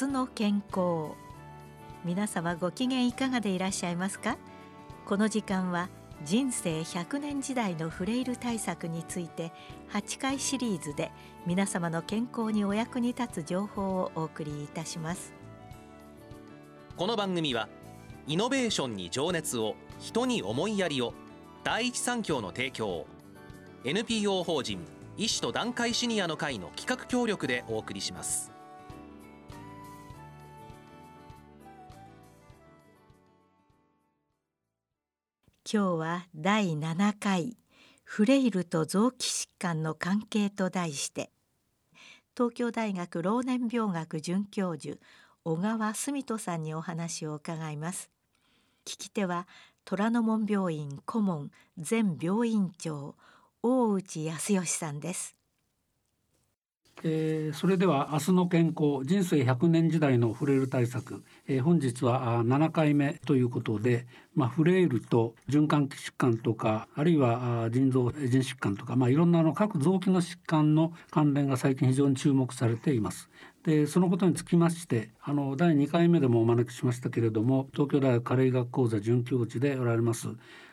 明日の健康。皆様ご機嫌いかがでいらっしゃいますか？この時間は人生100年時代のフレイル対策について8回シリーズで皆様の健康にお役に立つ情報をお送りいたします。この番組はイノベーションに情熱を人に思いやりを第一三共の提供 NPO 法人医師と団塊シニアの会の企画協力でお送りします。今日は第7回フレイルと臓器疾患の関係と題して東京大学老年病学准教授小川澄人さんにお話を伺います。聞き手は虎ノ門病院顧問前病院長大内康義さんです。えー、それでは明日の健康人生100年時代のフレイル対策、えー、本日は7回目ということで、まあ、フレイルと循環器疾患とかあるいは腎臓腎疾患とか、まあ、いろんなの各臓器の疾患の関連が最近非常に注目されています。でそのことにつきましてあの第2回目でもお招きしましたけれども東京大学加齢医学講座准教授でおられます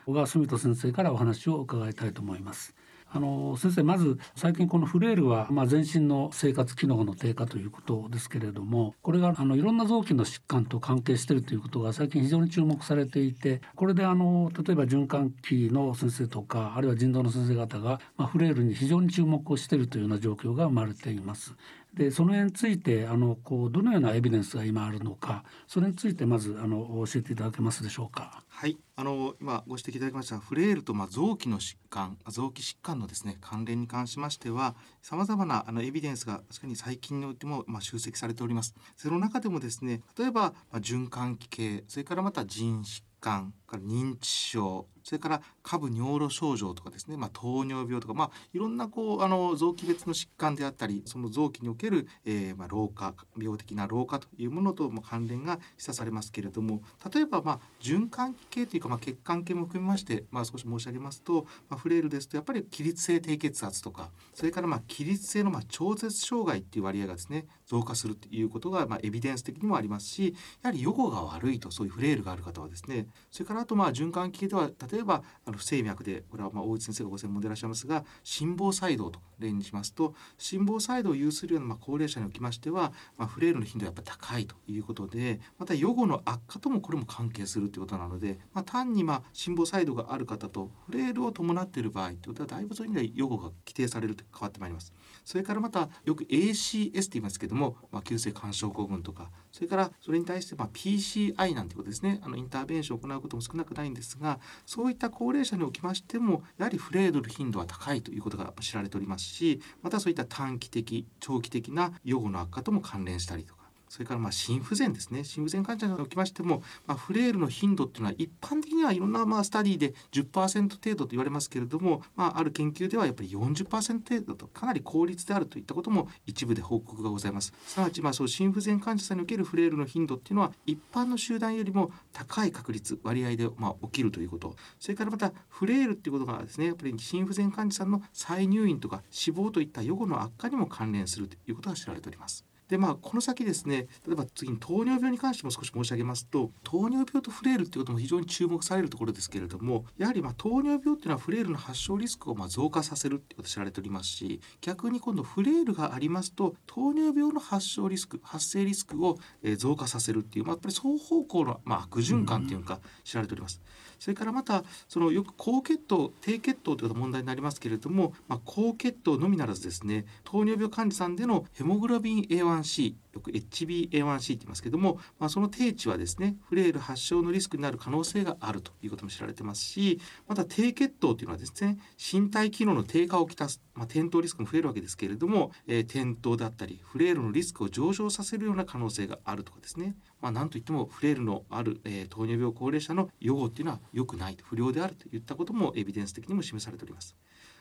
小川澄人先生からお話を伺いたいと思います。あの先生まず最近このフレイルは、まあ、全身の生活機能の低下ということですけれどもこれがあのいろんな臓器の疾患と関係しているということが最近非常に注目されていてこれであの例えば循環器の先生とかあるいは腎臓の先生方が、まあ、フレイルに非常に注目をしているというような状況が生まれています。でその辺についてあのこうどのようなエビデンスが今あるのかそれについてまずあの教えていただけますでしょうか。はいあの今ご指摘いただきましたフレイルとまあ臓器の疾患臓器疾患のですね関連に関しましてはさまざまなあのエビデンスが確かに最近においてもまあ集積されております。その中でもですね例えばまあ循環器系それからまた腎疾患から認知症それから下部尿路症状とかですね、まあ、糖尿病とか、まあ、いろんなこうあの臓器別の疾患であったりその臓器における、えー、まあ老化病的な老化というものとも関連が示唆されますけれども例えば、まあ、循環器系というか、まあ、血管系も含めまして、まあ、少し申し上げますと、まあ、フレイルですとやっぱり起立性低血圧とかそれからまあ起立性のまあ超絶障害っていう割合がですね増加するということが、まあ、エビデンス的にもありますしやはり予後が悪いとそういうフレイルがある方はですねそれからあとまあ循環器系では例えばえばあの不整脈でこれはまあ大内先生がご専門でいらっしゃいますが心房細動と例にしますと心房細動を有するようなま高齢者におきましては、まあ、フレイルの頻度がやっぱ高いということでまた予後の悪化ともこれも関係するということなので、まあ、単にま心房細動がある方とフレイルを伴っている場合ということはだいぶそういう意味では予後が規定されると変わってまいります。それからまたよく ACS って言いますけども、まあ、急性肝症候群とかそれからそれに対してま PCI なんていうことですねあのインターベンションを行うことも少なくないんですがそういった高齢者におきましてもやはりフレイルの頻度は高いということが知られておりますしまたそういった短期的長期的な予後の悪化とも関連したりとそれからまあ心不全ですね。心不全患者におきましても、まあ、フレイルの頻度っていうのは一般的にはいろんなまあスタディで10%程度と言われますけれども、まあ、ある研究ではやっぱり40%程度とかなり高率であるといったことも一部で報告がございます。すなわちまあそう心不全患者さんにおけるフレイルの頻度っていうのは一般の集団よりも高い確率割合でまあ起きるということ。それからまたフレイルっていうことがですねやっぱり心不全患者さんの再入院とか死亡といった予後の悪化にも関連するということが知られております。でまあこの先ですね例えば次に糖尿病に関しても少し申し上げますと糖尿病とフレイルっていうことも非常に注目されるところですけれどもやはりま糖尿病っていうのはフレイルの発症リスクをま増加させるっていうこと知られておりますし逆に今度フレイルがありますと糖尿病の発症リスク発生リスクを増加させるっていう、まあ、やっぱり双方向のま悪循環っていうのか知られております。うんそれからまたそのよく高血糖低血糖という問題になりますけれども、まあ、高血糖のみならずですね糖尿病患者さんでのヘモグロビン A1C よく HbA1C って言いますけども、まあ、その低値はですねフレイル発症のリスクになる可能性があるということも知られてますしまた低血糖というのはですね身体機能の低下をきたす、まあ、転倒リスクも増えるわけですけれども、えー、転倒だったりフレイルのリスクを上昇させるような可能性があるとかですねまあ、なんといってもフレイルのある、えー、糖尿病高齢者の予後っていうのは良くない不良であるといったこともエビデンス的にも示されております。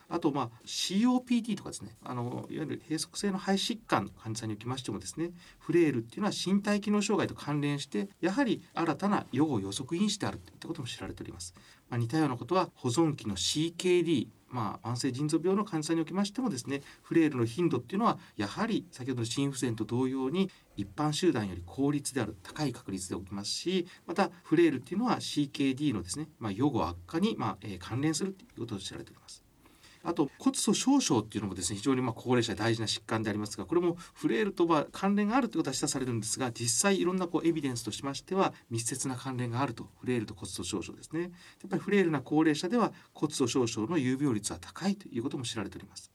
あとまあ COPD とかですねあのいわゆる閉塞性の肺疾患の患者さんにおきましてもですねフレイルっていうのは身体機能障害と関連してやはり新たな予後予測因子であるといったことも知られております。まあ、似たようなことは保存期の CKD まあ、慢性腎臓病の患者さんにおきましてもですねフレイルの頻度っていうのはやはり先ほどの心不全と同様に一般集団より効率である高い確率で起きますしまたフレイルっていうのは CKD のですね、まあ、予後悪化に、まあえー、関連するということを知られております。あと骨粗しょう症っていうのもですね非常にま高齢者大事な疾患でありますがこれもフレイルとは関連があるということは示唆されるんですが実際いろんなこうエビデンスとしましては密接な関連があるとフレイルと骨粗しょう症ですねやっぱりフレイルな高齢者では骨粗しょう症の有病率は高いということも知られております。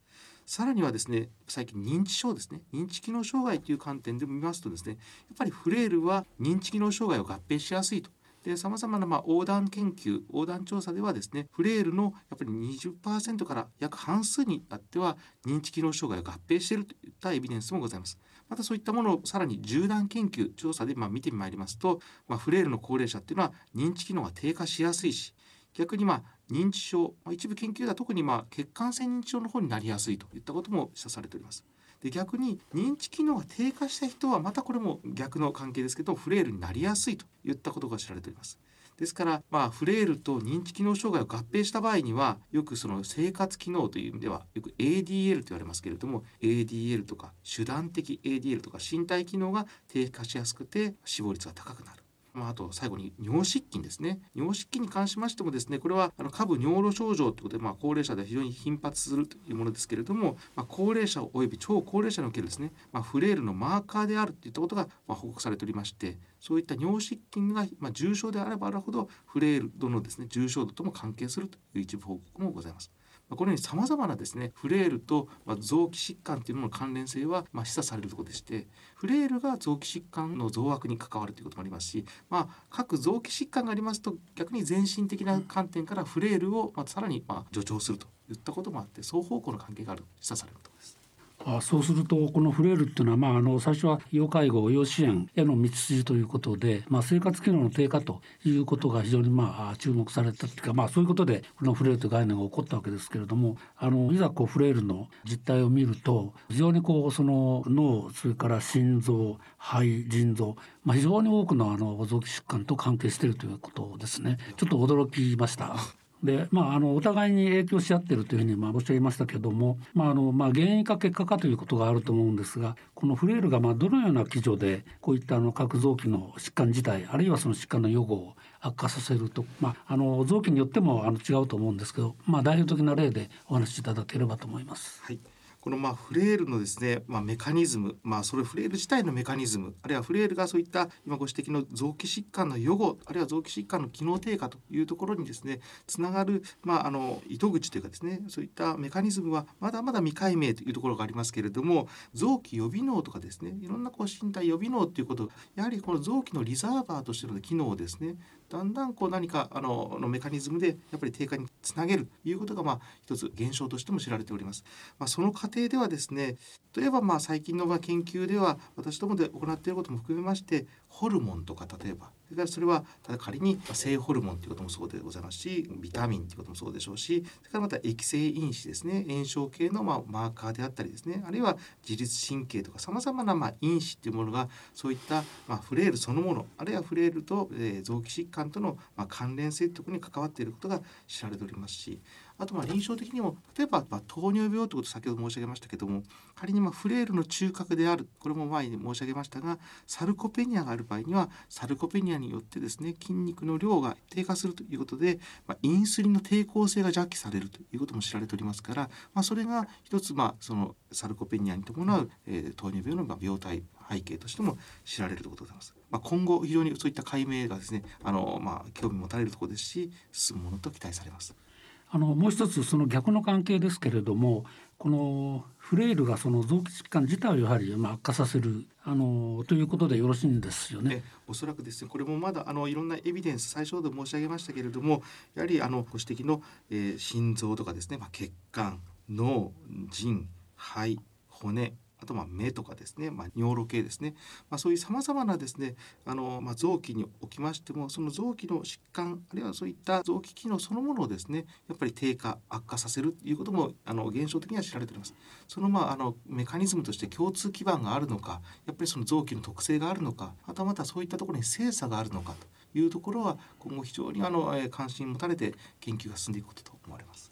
さらにはですね最近認知症ですね認知機能障害という観点で見ますとですねやっぱりフレイルは認知機能障害を合併しやすいと。で様々なまあ横断研究横断調査ではですねフレイルのやっぱり20%から約半数にあっては認知機能障害を合併しているといったエビデンスもございます。またそういったものをさらに縦断研究調査でまあ見てまいりますと、まあ、フレイルの高齢者っていうのは認知機能が低下しやすいし逆にまあ認知症、まあ、一部研究では特にまあ血管性認知症の方になりやすいといったことも示唆されております。で逆に認知機能が低下した人はまたこれも逆の関係ですけどフレイルになりやすいといったことが知られております。ですから、まあ、フレイルと認知機能障害を合併した場合にはよくその生活機能という意味ではよく ADL と言われますけれども ADL とか手段的 ADL とか身体機能が低下しやすくて死亡率が高くなる。まあ、あと最後に尿失禁ですね尿失禁に関しましてもですねこれはあの下部尿路症状ということで、まあ、高齢者で非常に頻発するというものですけれども、まあ、高齢者および超高齢者におけるですね、まあ、フレイルのマーカーであるといったことが、まあ、報告されておりましてそういった尿失禁が、まあ、重症であればあるほどフレイル度のですね重症度とも関係するという一部報告もございます。このようにさまざまなですねフレイルと、ま臓器疾患というのの関連性は、ま示唆されるところでしてフレイルが臓器疾患の増悪に関わるということもありますし、まあ、各臓器疾患がありますと逆に全身的な観点からフレイルを、まさらに、ま助長するといったこともあって双方向の関係がある示唆されるところです。あそうするとこのフレイルっていうのは、まあ、あの最初は要介護要支援への道筋ということで、まあ、生活機能の低下ということが非常にまあ注目されたというか、まあ、そういうことでこのフレイルという概念が起こったわけですけれどもあのいざこうフレイルの実態を見ると非常にこうその脳それから心臓肺腎臓、まあ、非常に多くのあの臓器疾患と関係しているということですねちょっと驚きました。でまあ、あのお互いに影響し合ってるというふうにまあおっしゃいましたけども、まああのまあ、原因か結果かということがあると思うんですがこのフレイルがまあどのような基準でこういったあの各臓器の疾患自体あるいはその疾患の予後を悪化させると、まあ、あの臓器によってもあの違うと思うんですけど、まあ、代表的な例でお話しいただければと思います。はいこのまあフレイルのですね、まあ、メカニズム、まあ、それフレイル自体のメカニズムあるいはフレイルがそういった今ご指摘の臓器疾患の予後あるいは臓器疾患の機能低下というところにですねつながる、まあ、あの糸口というかですねそういったメカニズムはまだまだ未解明というところがありますけれども臓器予備脳とかですねいろんなこう身体予備脳ということやはりこの臓器のリザーバーとしての機能をですねだんだんこう何かあののメカニズムでやっぱり低下につなげるということがまあ一つ現象としても知られております。まあ、その過程ではですね例えばまあ最近のまあ研究では私どもで行っていることも含めましてホルモンとか例えばそれからそれはただ仮に性ホルモンということもそうでございますしビタミンということもそうでしょうしそれからまた液性因子ですね。炎症系のまあマーカーであったりですね。あるいは自律神経とかさまざまなま因子というものがそういったまあフレイルそのものあるいはフレイルと、臓器疾患とのまあ関連性ということに関わっていることが知られておりますしあとまあ臨床的にも例えばまあ糖尿病ということ先ほど申し上げましたけども仮にまあフレイルの中核であるこれも前に申し上げましたがサルコペニアがある場合にはサルコペニアによってですね筋肉の量が低下するということで、まあ、インスリンの抵抗性が弱気されるということも知られておりますから、まあ、それが一つまあそのサルコペニアに伴う、えー、糖尿病のまあ病態背景としても知られるということでございます。まあ、今後非常にそういった解明がですねあの、まあ、興味持たれるところですし進むものと期待されます。あのもう一つその逆の関係ですけれどもこのフレイルがその臓器疾患自体をやはりま悪化させるあのということでよろしいんですよね。おそらくですねこれもまだあのいろんなエビデンス最初で申し上げましたけれどもやはりあのご指摘の、えー、心臓とかですね、まあ、血管脳腎肺骨あとま目とかですね、まあ、尿路系ですね、まあ、そういうさまざまなですねあの、ま、臓器におきましてもその臓器の疾患あるいはそういった臓器機能そのものをですねやっぱり低下悪化させるということもあの現象的には知られております。そのまああのメカニズムとして共通基盤があるのかやっぱりその臓器の特性があるのかはたまたそういったところに性差があるのかというところは今後非常にあの関心を持たれて研究が進んでいくことと思われます。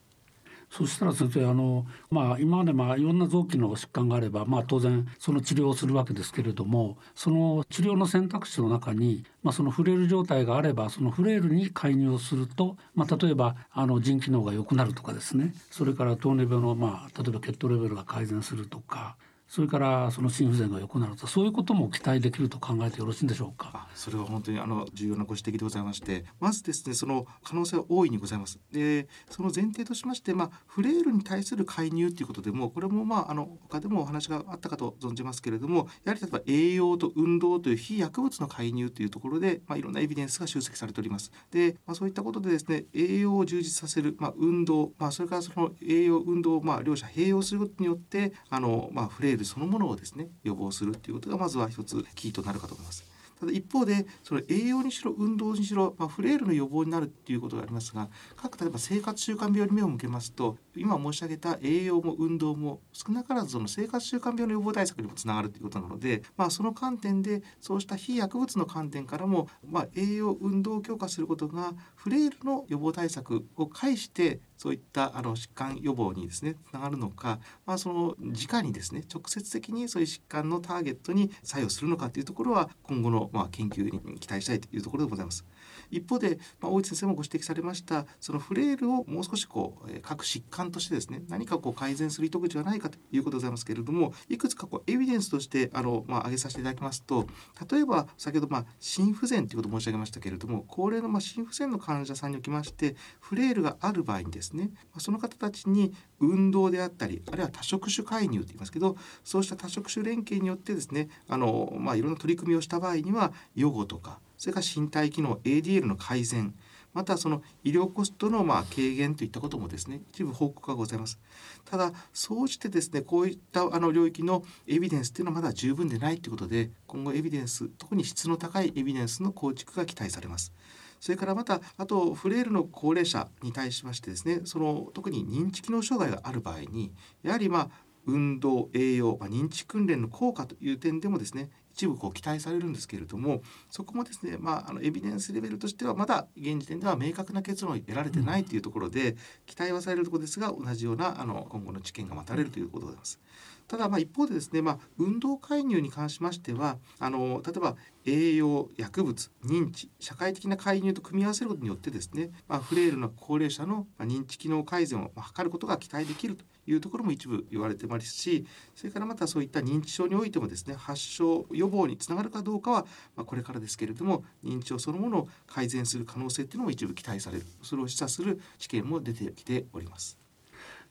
そしたら先生あの、まあ、今までまあいろんな臓器の疾患があれば、まあ、当然その治療をするわけですけれどもその治療の選択肢の中に、まあ、そのフレイル状態があればそのフレイルに介入をすると、まあ、例えばあの腎機能が良くなるとかですね。それから糖尿病の、まあ、例えば血糖レベルが改善するとかそれからその心不全が良くなるとそういうことも期待できると考えてよろしいんでしょうか？それは本当にあの重要なご指摘でございまして、まずですねその可能性は大いにございます。で、その前提としましてまあフレイルに対する介入ということでもこれもまああの他でもお話があったかと存じますけれども、やはり例えば栄養と運動という非薬物の介入というところでまあいろんなエビデンスが集積されております。で、まあそういったことでですね栄養を充実させるまあ運動まあそれからその栄養運動をまあ両者併用することによってあのまあフレイルそのものをですね予防するっていうことがまずは一つキーとなるかと思います。ただ一方でその栄養にしろ運動にしろ、まあ、フレイルの予防になるっていうことがありますが各例えば生活習慣病に目を向けますと今申し上げた栄養も運動も少なからずその生活習慣病の予防対策にもつながるということなので、まあ、その観点でそうした非薬物の観点からも、まあ、栄養運動を強化することがフレイルの予防対策を介してそういったあの疾患予防にですねつながるのか、まあ、その直にですね直接的にそういう疾患のターゲットに作用するのかというところは今後のまあ研究に期待したいというところでございます。一方で、まあ、大内先生もご指摘されましたそのフレイルをもう少しこう、えー、各疾患としてですね何かこう改善する糸口はないかということでございますけれどもいくつかこうエビデンスとしてあの、まあ、挙げさせていただきますと例えば先ほど、まあ、心不全ということを申し上げましたけれども高齢の、まあ、心不全の患者さんにおきましてフレイルがある場合にですね、まあ、その方たちに運動であったりあるいは多職種介入と言いますけどそうした多職種連携によってですねあの、まあ、いろんな取り組みをした場合には予後とかそれから身体機能 ADL の改善またその医療コストのまあ軽減といったこともですね一部報告がございます。ただ総じてですねこういったあの領域のエビデンスっていうのはまだ十分でないということで今後エビデンス特に質の高いエビデンスの構築が期待されます。それからまたあとフレイルの高齢者に対しましてですねその特に認知機能障害がある場合にやはりまあ運動栄養、まあ、認知訓練の効果という点でもですね一部こう期待されるんですけれどもそこもですね、まあ、あのエビデンスレベルとしてはまだ現時点では明確な結論を得られてないというところで、期待はされるところですが同じようなあの今後の知見が待たれるということでございます。ただま一方でですね、まあ、運動介入に関しましてはあの例えば栄養薬物認知社会的な介入と組み合わせることによってですね、まあ、フレイルの高齢者の認知機能改善を図ることが期待できるというところも一部言われてますしそれからまたそういった認知症においてもですね発症予防につながるかどうかは、まあ、これからですけれども認知症そのものを改善する可能性っていうのも一部期待されるそれを示唆する知見も出てきております。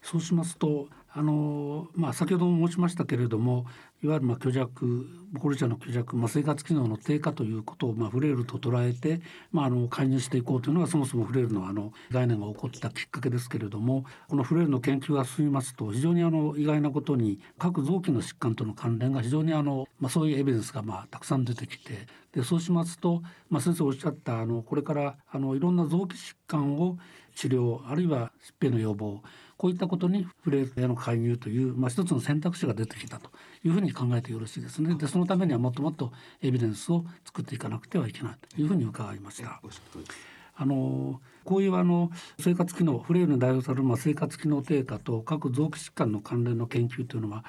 そうしますとあのまあ、先ほども申しましたけれどもいわゆるまあ虚弱高齢者の虚弱、まあ、生活機能の低下ということをまあフレイルと捉えて、まあ、あの介入していこうというのがそもそもフレイルのあの概念が起こったきっかけですけれどもこのフレイルの研究が進みますと非常にあの意外なことに各臓器の疾患との関連が非常にあの、まあ、そういうエビデンスがまあたくさん出てきてでそうしますと、まあ、先生おっしゃったあのこれからあのいろんな臓器疾患を治療あるいは疾病の予防こういったことにフレイルへの介入という、まあ、一つの選択肢が出てきたというふうに考えてよろしいですね。でそのためにはもっともっとエビデンスを作っていかなくてはいけないというふうに伺いました。あのこういうあの生活機能フレイルに代表されるまあ生活機能低下と各臓器疾患の関連の研究というのは、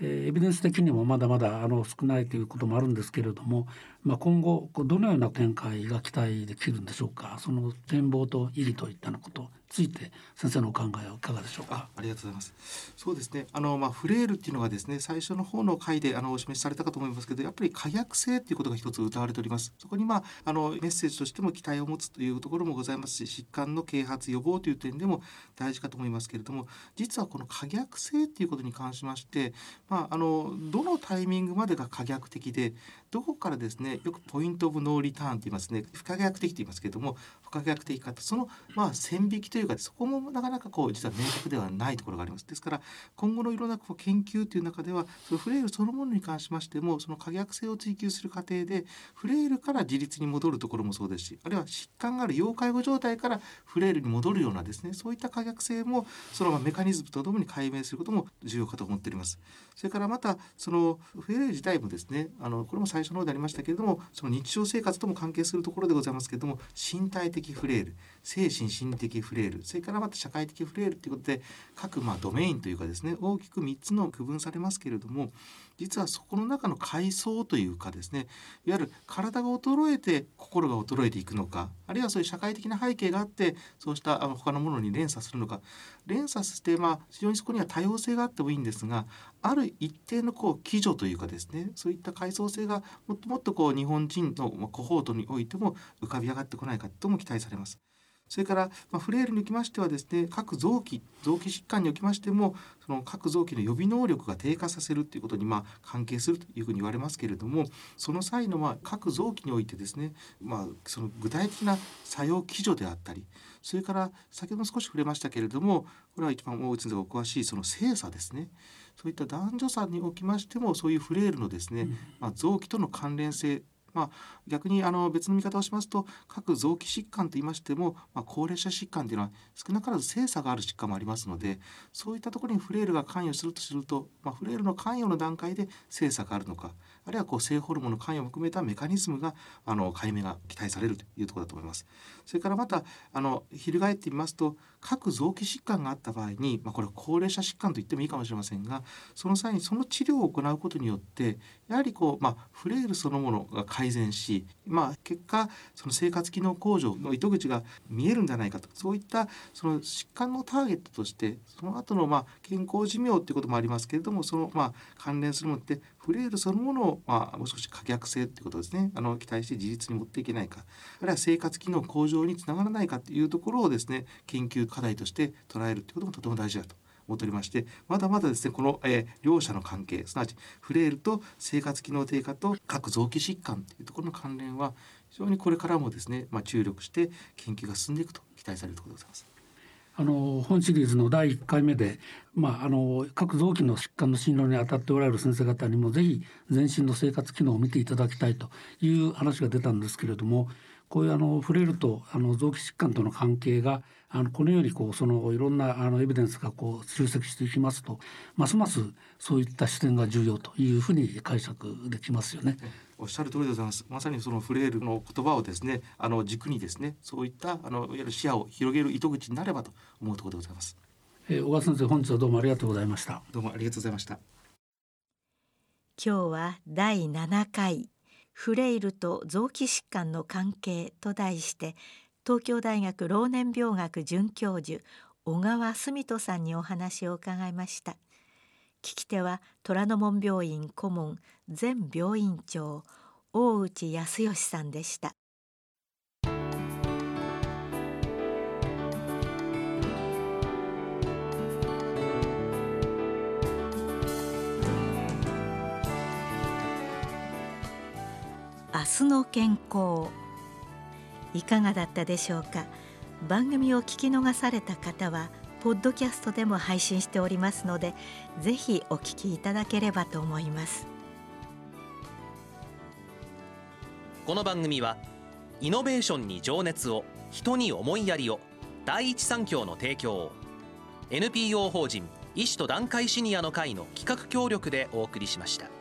えー、エビデンス的にもまだまだあの少ないということもあるんですけれども、まあ、今後どのような展開が期待できるんでしょうか？その展望と意義といったようなことについて先生のお考えはいかがでしょうか？ありがとうございます。そうですね。あのまあフレイルっていうのがですね最初の方の回であのお示しされたかと思いますけどやっぱり可逆性っていうことが一つ謳われております。そこにまああのメッセージとしても期待を持つというところもございますし疾患の啓発予防という点でも大事かと思いますけれども実はこの可逆性っていうことに関しましてまああのどのタイミングまでが可逆的でどこからですねよくポイントオブノーリターンと言いますね。不可逆的と言いますけれども不可逆的かと。そのまあ線引きというかそこもなかなかこう実は明確ではないところがあります。ですから今後のいろんなこう研究という中ではそのフレイルそのものに関しましてもその可逆性を追求する過程でフレイルから自立に戻るところもそうですしあるいは疾患がある要介護状態からフレイルに戻るようなですねそういった可逆性もそのメカニズムとともに解明することも重要かと思っております。それからまたそのフレイル自体もですねあのこれも最初の方でありましたけれどもその日常生活とも関係するところでございますけれども身体的フレイル。精神心的フレイルそれからまた社会的フレイルということで各まドメインというかですね大きく3つの区分されますけれども実はそこの中の階層というかですねいわゆる体が衰えて心が衰えていくのかあるいはそういう社会的な背景があってそうした他のものに連鎖するのか連鎖してまあ非常にそこには多様性があってもいいんですがある一定のこう基準というかですねそういった階層性がもっともっとこう日本人のコホートにおいても浮かび上がってこないかとも期待されます。それから、まあ、フレイルにおきましてはですね各臓器臓器疾患におきましてもその各臓器の予備能力が低下させるということにまあ関係するというふうに言われますけれどもその際のまあ各臓器においてですね、まあ、その具体的な作用基準であったりそれから先ほど少し触れましたけれどもこれは一番大内先生がお詳しいその精査ですね。そういった男女差におきましてもそういうフレイルのですね、まあ、臓器との関連性まあ、逆にあの別の見方をしますと各臓器疾患といいましても、まあ、高齢者疾患というのは少なからず性差がある疾患もありますのでそういったところにフレイルが関与するとすると、まあ、フレイルの関与の段階で性差があるのかあるいはこう性ホルモンの関与も含めたメカニズムがあの解明が期待されるというところだと思います。それからまたあの翻ってみますと各臓器疾患があった場合に、まあ、これは高齢者疾患と言ってもいいかもしれませんがその際にその治療を行うことによってやはりこう、まあ、フレイルそのものが改善し、まあ、結果その生活機能向上の糸口が見えるんじゃないかとそういったその疾患のターゲットとしてその後のまの健康寿命ということもありますけれどもそのまあ関連するものってフレイルそのものを、まあ、もう少し可逆性ということですねあの期待して自立に持っていけないかあるいは生活機能向上につながらないかというところをですね研究課題として捉えるということもとても大事だと思っておりましてまだまだですねこの、えー、両者の関係すなわちフレイルと生活機能低下と各臓器疾患というところの関連は非常にこれからもですね、まあ、注力して研究が進んでいくと期待されるところでございます。あの本シリーズの第1回目で、まあ、あの各臓器の疾患の診療に当たっておられる先生方にもぜひ全身の生活機能を見ていただきたいという話が出たんですけれどもこういうあの触れるとあの臓器疾患との関係があのこのようにこうそのいろんなあのエビデンスがこう集積していきますとますますそういった視点が重要というふうに解釈できますよね。おっしゃる通りでございます。まさにそのフレールの言葉をですね、あの軸にですね、そういったあのいわゆる視野を広げる糸口になればと思うところでございます。えー、小川先生、本日はどうもありがとうございました。どうもありがとうございました。今日は第7回フレイルと臓器疾患の関係と題して東京大学老年病学准教授小川澄人さんにお話を伺いました。聞き手は虎ノ門病院顧問前病院長大内康義さんでした。日の健康。いかがだったでしょうか？番組を聞き逃された方はポッドキャストでも配信しておりますのでぜひお聞きいただければと思います。この番組はイノベーションに情熱を人に思いやりを第一三共の提供を NPO 法人医師と団塊シニアの会の企画協力でお送りしました。